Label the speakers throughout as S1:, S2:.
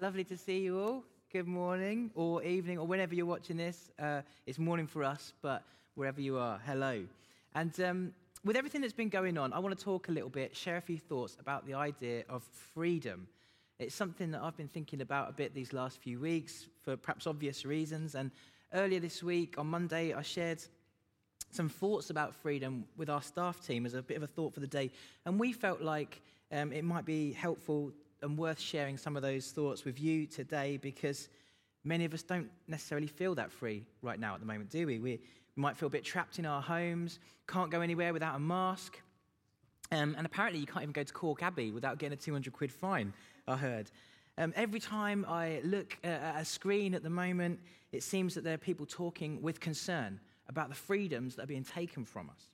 S1: Lovely to see you all. Good morning, or evening, or whenever you're watching this. Uh, it's morning for us, but wherever you are, hello. And um, with everything that's been going on, I want to talk a little bit, share a few thoughts about the idea of freedom. It's something that I've been thinking about a bit these last few weeks for perhaps obvious reasons. And earlier this week, on Monday, I shared some thoughts about freedom with our staff team as a bit of a thought for the day. And we felt like um, it might be helpful and worth sharing some of those thoughts with you today because many of us don't necessarily feel that free right now at the moment, do we? We, we might feel a bit trapped in our homes, can't go anywhere without a mask. Um, and apparently, you can't even go to Cork Abbey without getting a 200 quid fine, I heard. Um, every time I look at a screen at the moment, it seems that there are people talking with concern about the freedoms that are being taken from us.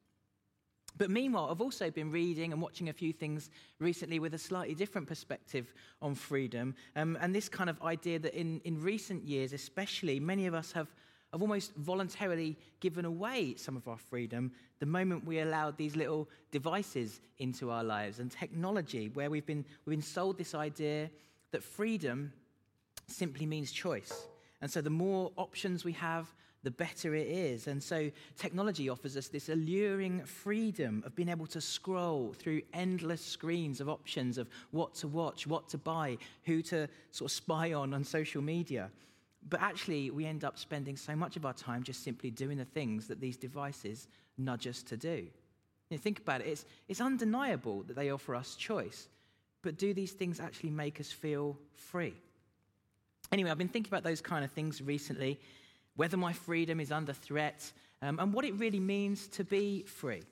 S1: But meanwhile, I've also been reading and watching a few things recently with a slightly different perspective on freedom. Um, and this kind of idea that in, in recent years, especially, many of us have, have almost voluntarily given away some of our freedom the moment we allowed these little devices into our lives and technology, where we've been, we've been sold this idea that freedom simply means choice. And so the more options we have, the better it is. And so technology offers us this alluring freedom of being able to scroll through endless screens of options of what to watch, what to buy, who to sort of spy on on social media. But actually, we end up spending so much of our time just simply doing the things that these devices nudge us to do. You think about it, it's, it's undeniable that they offer us choice. But do these things actually make us feel free? Anyway, I've been thinking about those kind of things recently whether my freedom is under threat, um, and what it really means to be free.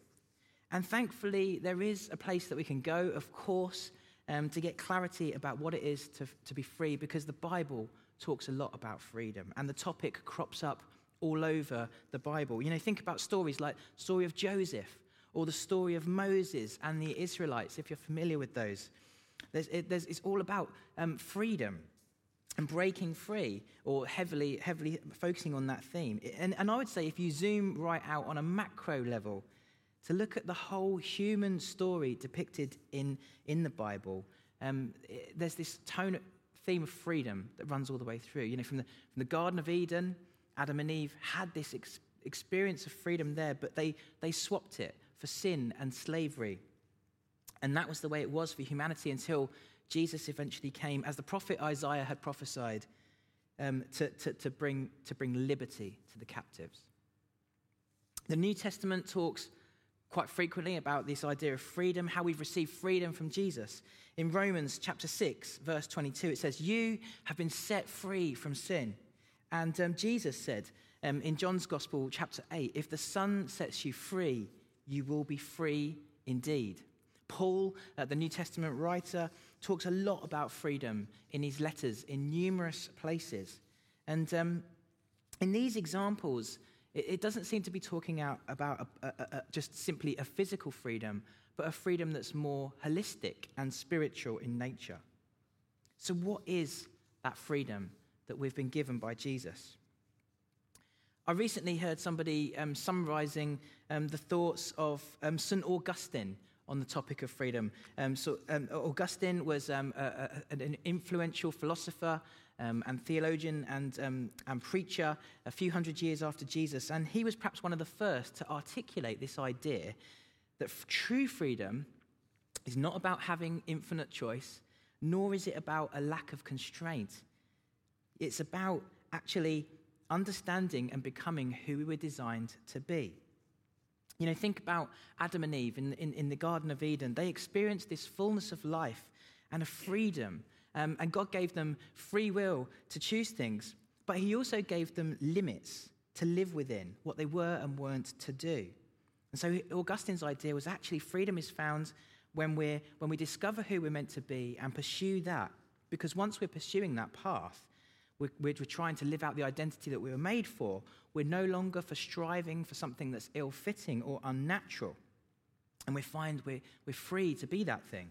S1: And thankfully, there is a place that we can go, of course, um, to get clarity about what it is to, to be free, because the Bible talks a lot about freedom, and the topic crops up all over the Bible. You know, think about stories like story of Joseph, or the story of Moses and the Israelites, if you're familiar with those. There's, it, there's, it's all about um, freedom and breaking free or heavily, heavily focusing on that theme. And, and I would say if you zoom right out on a macro level to look at the whole human story depicted in, in the Bible, um, it, there's this tone, theme of freedom that runs all the way through. You know, from the, from the Garden of Eden, Adam and Eve had this ex- experience of freedom there, but they, they swapped it for sin and slavery. And that was the way it was for humanity until Jesus eventually came, as the prophet Isaiah had prophesied, um, to, to, to, bring, to bring liberty to the captives. The New Testament talks quite frequently about this idea of freedom, how we've received freedom from Jesus. In Romans chapter 6, verse 22, it says, You have been set free from sin. And um, Jesus said um, in John's Gospel, chapter 8, If the Son sets you free, you will be free indeed. Paul, uh, the New Testament writer, talks a lot about freedom in his letters in numerous places. And um, in these examples, it, it, doesn't seem to be talking out about a, a, a, just simply a physical freedom, but a freedom that's more holistic and spiritual in nature. So, what is that freedom that we've been given by Jesus? I recently heard somebody um, summarizing um, the thoughts of um, St. Augustine on the topic of freedom. Um, so, um, Augustine was um, a, a, an influential philosopher um, and theologian and, um, and preacher a few hundred years after Jesus, and he was perhaps one of the first to articulate this idea that f- true freedom is not about having infinite choice, nor is it about a lack of constraint. It's about actually understanding and becoming who we were designed to be. You know, think about Adam and Eve in, in, in the Garden of Eden. They experienced this fullness of life and a freedom. Um, and God gave them free will to choose things, but He also gave them limits to live within, what they were and weren't to do. And so Augustine's idea was actually freedom is found when, we're, when we discover who we're meant to be and pursue that. Because once we're pursuing that path, we're, we're, trying to live out the identity that we were made for. We're no longer for striving for something that's ill fitting or unnatural. And we find we're, we're free to be that thing.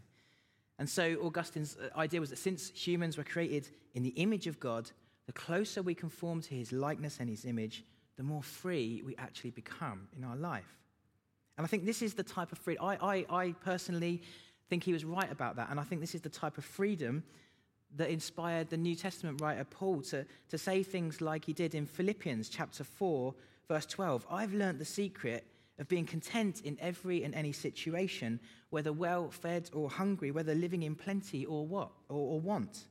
S1: And so Augustine's uh, idea was that since humans were created in the image of God, the closer we conform to his likeness and his image, the more free we actually become in our life. And I think this is the type of freedom. I, I, I personally think he was right about that. And I think this is the type of freedom that inspired the New Testament writer Paul to, to say things like he did in Philippians chapter 4, verse 12. I've learned the secret of being content in every and any situation, whether well fed or hungry, whether living in plenty or what or, or want.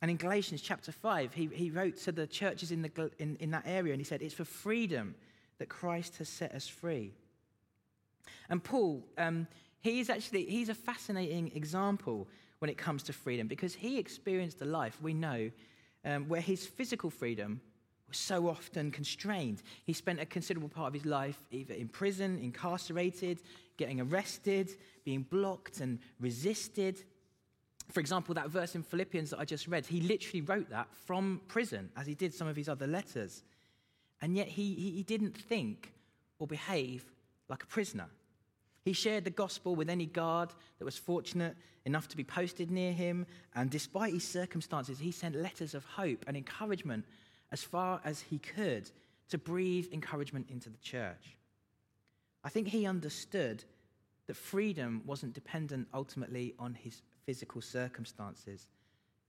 S1: And in Galatians chapter 5, he, he wrote to the churches in, the, in, in that area and he said, It's for freedom that Christ has set us free. And Paul, um, he is actually, he's a fascinating example when it comes to freedom because he experienced a life, we know, um, where his physical freedom was so often constrained. He spent a considerable part of his life either in prison, incarcerated, getting arrested, being blocked and resisted. For example, that verse in Philippians that I just read, he literally wrote that from prison, as he did some of his other letters. And yet he, he didn't think or behave like a prisoner. He shared the gospel with any guard that was fortunate enough to be posted near him. And despite his circumstances, he sent letters of hope and encouragement as far as he could to breathe encouragement into the church. I think he understood that freedom wasn't dependent ultimately on his physical circumstances.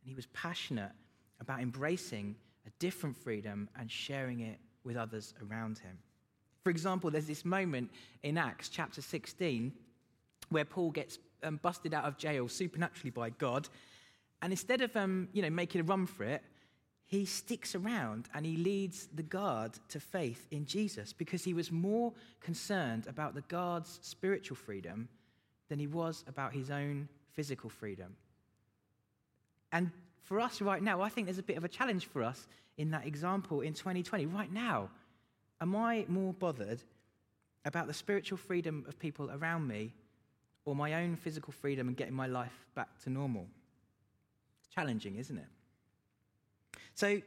S1: And he was passionate about embracing a different freedom and sharing it with others around him. For example, there's this moment in Acts chapter 16 where Paul gets um, busted out of jail supernaturally by God. And instead of um, you know, making a run for it, he sticks around and he leads the guard to faith in Jesus because he was more concerned about the guard's spiritual freedom than he was about his own physical freedom. And for us right now, I think there's a bit of a challenge for us in that example in 2020. Right now, am I more bothered about the spiritual freedom of people around me or my own physical freedom and getting my life back to normal? It's challenging, isn't it? So,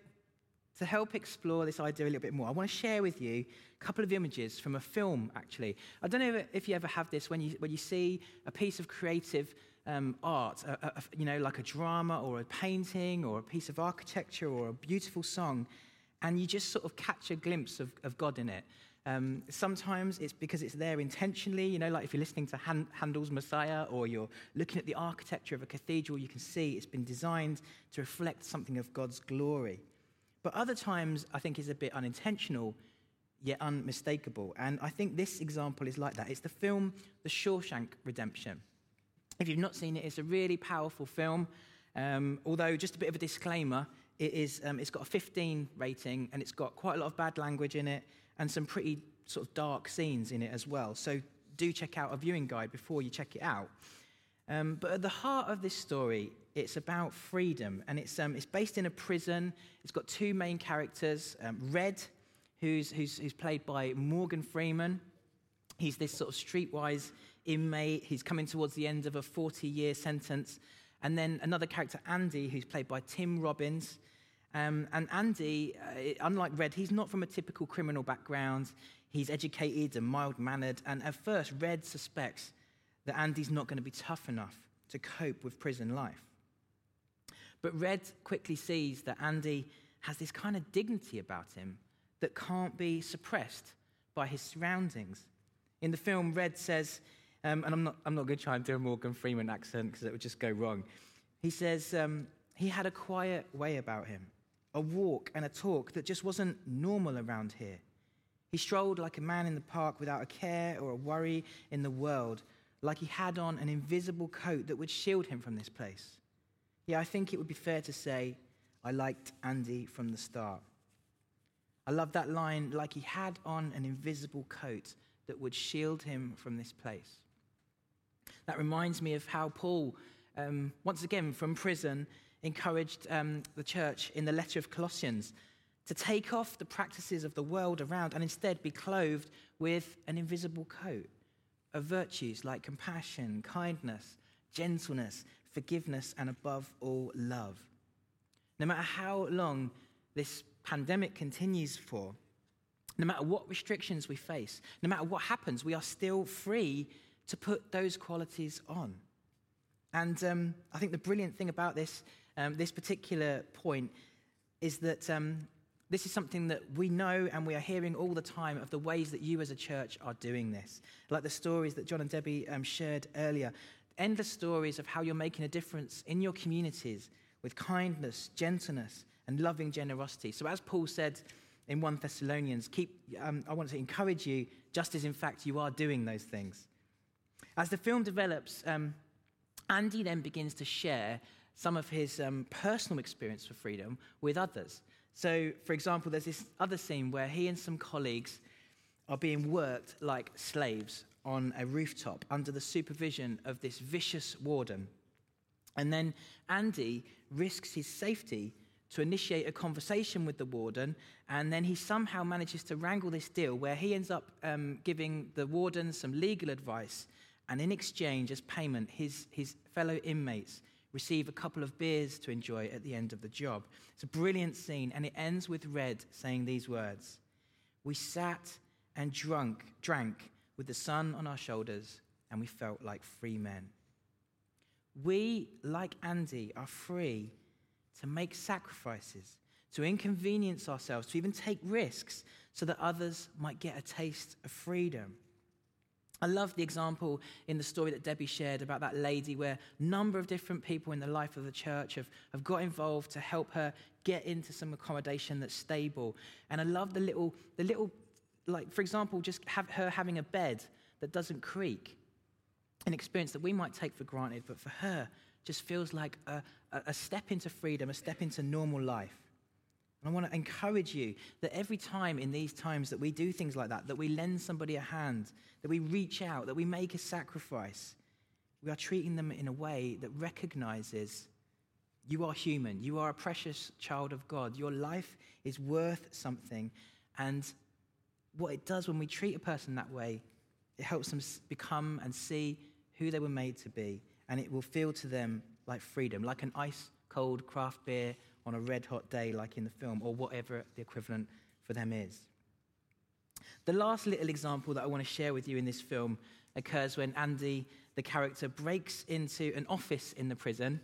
S1: to help explore this idea a little bit more, I want to share with you a couple of images from a film, actually. I don't know if you ever have this when you, when you see a piece of creative um, art, a, a, you know, like a drama or a painting or a piece of architecture or a beautiful song, and you just sort of catch a glimpse of, of God in it. Um, sometimes it's because it's there intentionally, you know, like if you're listening to Han- Handel's Messiah or you're looking at the architecture of a cathedral, you can see it's been designed to reflect something of God's glory. But other times, I think, is a bit unintentional, yet unmistakable. And I think this example is like that. It's the film The Shawshank Redemption. If you've not seen it, it's a really powerful film. Um, although, just a bit of a disclaimer, it is, um, it's got a 15 rating and it's got quite a lot of bad language in it and some pretty sort of dark scenes in it as well. So do check out a viewing guide before you check it out. Um, but at the heart of this story, it's about freedom, and it's, um, it's based in a prison. It's got two main characters um, Red, who's, who's, who's played by Morgan Freeman. He's this sort of streetwise inmate. He's coming towards the end of a 40 year sentence. And then another character, Andy, who's played by Tim Robbins. Um, and Andy, uh, unlike Red, he's not from a typical criminal background. He's educated and mild mannered. And at first, Red suspects that Andy's not going to be tough enough to cope with prison life. But Red quickly sees that Andy has this kind of dignity about him that can't be suppressed by his surroundings. In the film, Red says, um, and I'm not, I'm not going to try and do a Morgan Freeman accent because it would just go wrong. He says um, he had a quiet way about him a walk and a talk that just wasn't normal around here. He strolled like a man in the park without a care or a worry in the world, like he had on an invisible coat that would shield him from this place. Yeah, I think it would be fair to say I liked Andy from the start. I love that line, like he had on an invisible coat that would shield him from this place. That reminds me of how Paul, um, once again from prison, encouraged um, the church in the letter of Colossians to take off the practices of the world around and instead be clothed with an invisible coat of virtues like compassion, kindness, gentleness, forgiveness, and above all, love. No matter how long this pandemic continues for, no matter what restrictions we face, no matter what happens, we are still free to put those qualities on. And um, I think the brilliant thing about this um, this particular point is that um, this is something that we know and we are hearing all the time of the ways that you as a church are doing this. Like the stories that John and Debbie um, shared earlier. Endless stories of how you're making a difference in your communities with kindness, gentleness, and loving generosity. So, as Paul said in 1 Thessalonians, keep, um, I want to encourage you, just as in fact you are doing those things. As the film develops, um, Andy then begins to share some of his um, personal experience for freedom with others. So, for example, there's this other scene where he and some colleagues are being worked like slaves on a rooftop under the supervision of this vicious warden. And then Andy risks his safety to initiate a conversation with the warden, and then he somehow manages to wrangle this deal where he ends up um, giving the warden some legal advice, and in exchange, as payment, his, his fellow inmates receive a couple of beers to enjoy at the end of the job. It's a brilliant scene, and it ends with Red saying these words We sat and drunk, drank with the sun on our shoulders, and we felt like free men. We, like Andy, are free to make sacrifices, to inconvenience ourselves, to even take risks so that others might get a taste of freedom. I love the example in the story that Debbie shared about that lady where a number of different people in the life of the church have, have got involved to help her get into some accommodation that's stable. And I love the little, the little like, for example, just have her having a bed that doesn't creak. An experience that we might take for granted, but for her, just feels like a, a step into freedom, a step into normal life. And I want to encourage you that every time in these times that we do things like that, that we lend somebody a hand, that we reach out, that we make a sacrifice, we are treating them in a way that recognizes you are human, you are a precious child of God, your life is worth something. And what it does when we treat a person that way, it helps them become and see who they were made to be. And it will feel to them like freedom, like an ice cold craft beer on a red hot day, like in the film, or whatever the equivalent for them is. The last little example that I want to share with you in this film occurs when Andy, the character, breaks into an office in the prison.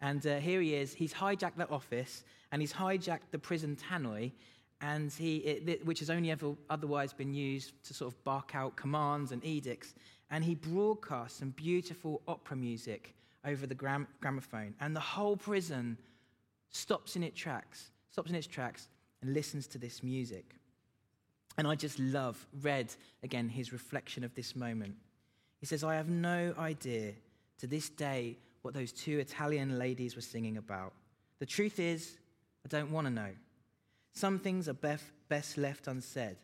S1: And uh, here he is. He's hijacked that office and he's hijacked the prison tannoy, and he, it, which has only ever otherwise been used to sort of bark out commands and edicts. And he broadcasts some beautiful opera music over the gram- gramophone, and the whole prison stops in its tracks, stops in its tracks, and listens to this music. And I just love, read again his reflection of this moment. He says, I have no idea to this day what those two Italian ladies were singing about. The truth is, I don't want to know. Some things are best left unsaid.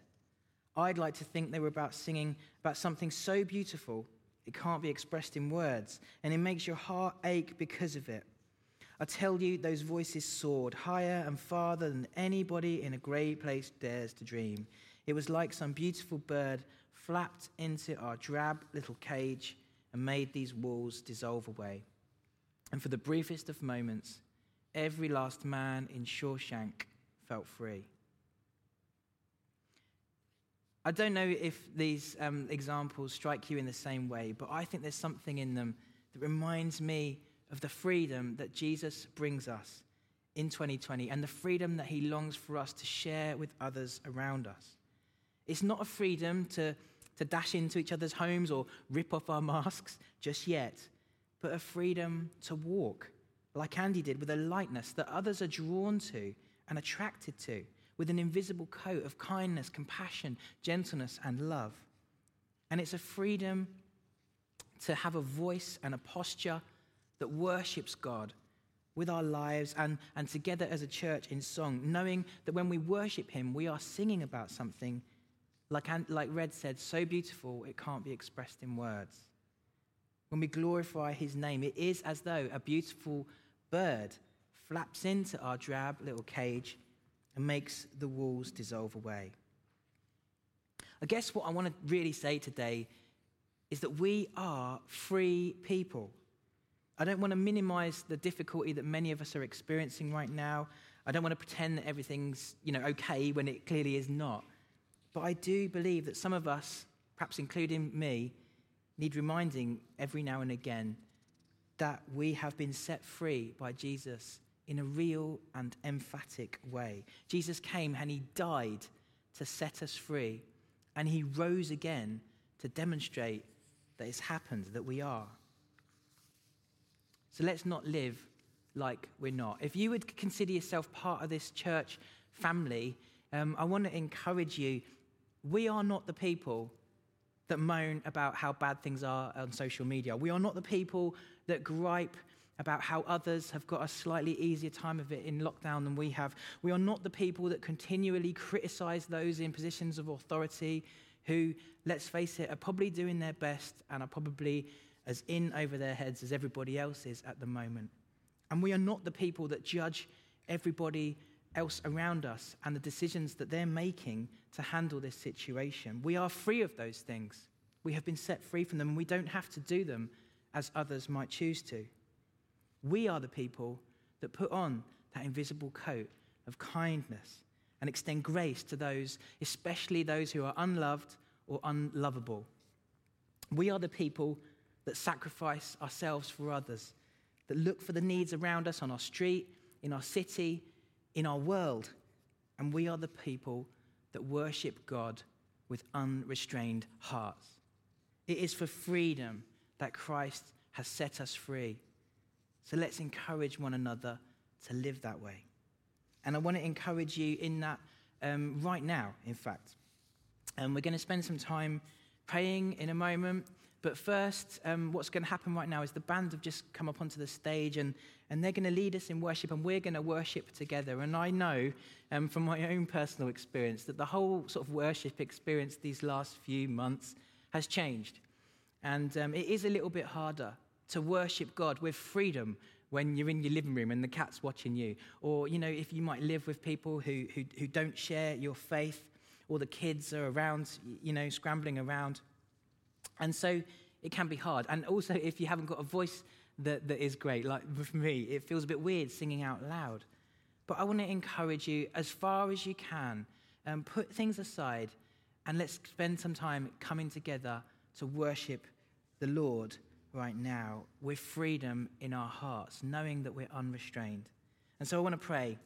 S1: I'd like to think they were about singing about something so beautiful it can't be expressed in words, and it makes your heart ache because of it. I tell you, those voices soared higher and farther than anybody in a grey place dares to dream. It was like some beautiful bird flapped into our drab little cage and made these walls dissolve away. And for the briefest of moments, every last man in Shawshank felt free. I don't know if these um, examples strike you in the same way, but I think there's something in them that reminds me of the freedom that Jesus brings us in 2020 and the freedom that he longs for us to share with others around us. It's not a freedom to, to dash into each other's homes or rip off our masks just yet, but a freedom to walk, like Andy did, with a lightness that others are drawn to and attracted to, with an invisible coat of kindness, compassion, gentleness, and love. And it's a freedom to have a voice and a posture that worships God with our lives and, and together as a church in song, knowing that when we worship Him, we are singing about something, like, like Red said, so beautiful it can't be expressed in words. When we glorify His name, it is as though a beautiful bird flaps into our drab little cage and makes the walls dissolve away. I guess what I want to really say today is that we are free people. I don't want to minimize the difficulty that many of us are experiencing right now. I don't want to pretend that everything's, you know, okay when it clearly is not. But I do believe that some of us, perhaps including me, need reminding every now and again that we have been set free by Jesus in a real and emphatic way. Jesus came and he died to set us free, and he rose again to demonstrate that it's happened, that we are. So let's not live like we're not. If you would consider yourself part of this church family, um, I want to encourage you. We are not the people that moan about how bad things are on social media. We are not the people that gripe about how others have got a slightly easier time of it in lockdown than we have. We are not the people that continually criticize those in positions of authority who, let's face it, are probably doing their best and are probably as in over their heads as everybody else is at the moment. And we are not the people that judge everybody else around us and the decisions that they're making to handle this situation. We are free of those things. We have been set free from them, and we don't have to do them as others might choose to. We are the people that put on that invisible coat of kindness and extend grace to those, especially those who are unloved or unlovable. We are the people that sacrifice ourselves for others, that look for the needs around us on our street, in our city, in our world. And we are the people that worship God with unrestrained hearts. It is for freedom that Christ has set us free. So let's encourage one another to live that way. And I want to encourage you in that um, right now, in fact. And um, we're going to spend some time praying in a moment. But first, um, what's going to happen right now is the band have just come up onto the stage and, and they're going to lead us in worship and we're going to worship together. And I know um, from my own personal experience that the whole sort of worship experience these last few months has changed. And um, it is a little bit harder to worship God with freedom when you're in your living room and the cat's watching you. Or, you know, if you might live with people who, who, who don't share your faith, or the kids are around, you know, scrambling around. And so it can be hard. And also, if you haven't got a voice that, that is great, like for me, it feels a bit weird singing out loud. But I want to encourage you, as far as you can, um, put things aside and let's spend some time coming together to worship the Lord right now with freedom in our hearts, knowing that we're unrestrained. And so I want to pray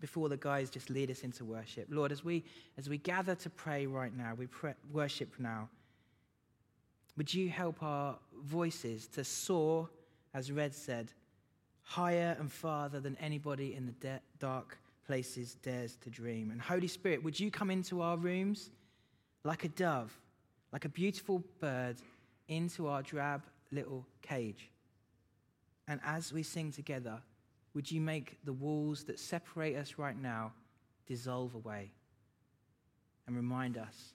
S1: before the guys just lead us into worship. Lord, as we, as we gather to pray right now, we pray, worship now, would you help our voices to soar, as Red said, higher and farther than anybody in the de- dark places dares to dream? And Holy Spirit, would you come into our rooms like a dove, like a beautiful bird, into our drab little cage. And as we sing together, would you make the walls that separate us right now dissolve away and remind us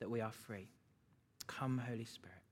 S1: that we are free? Come, Holy Spirit.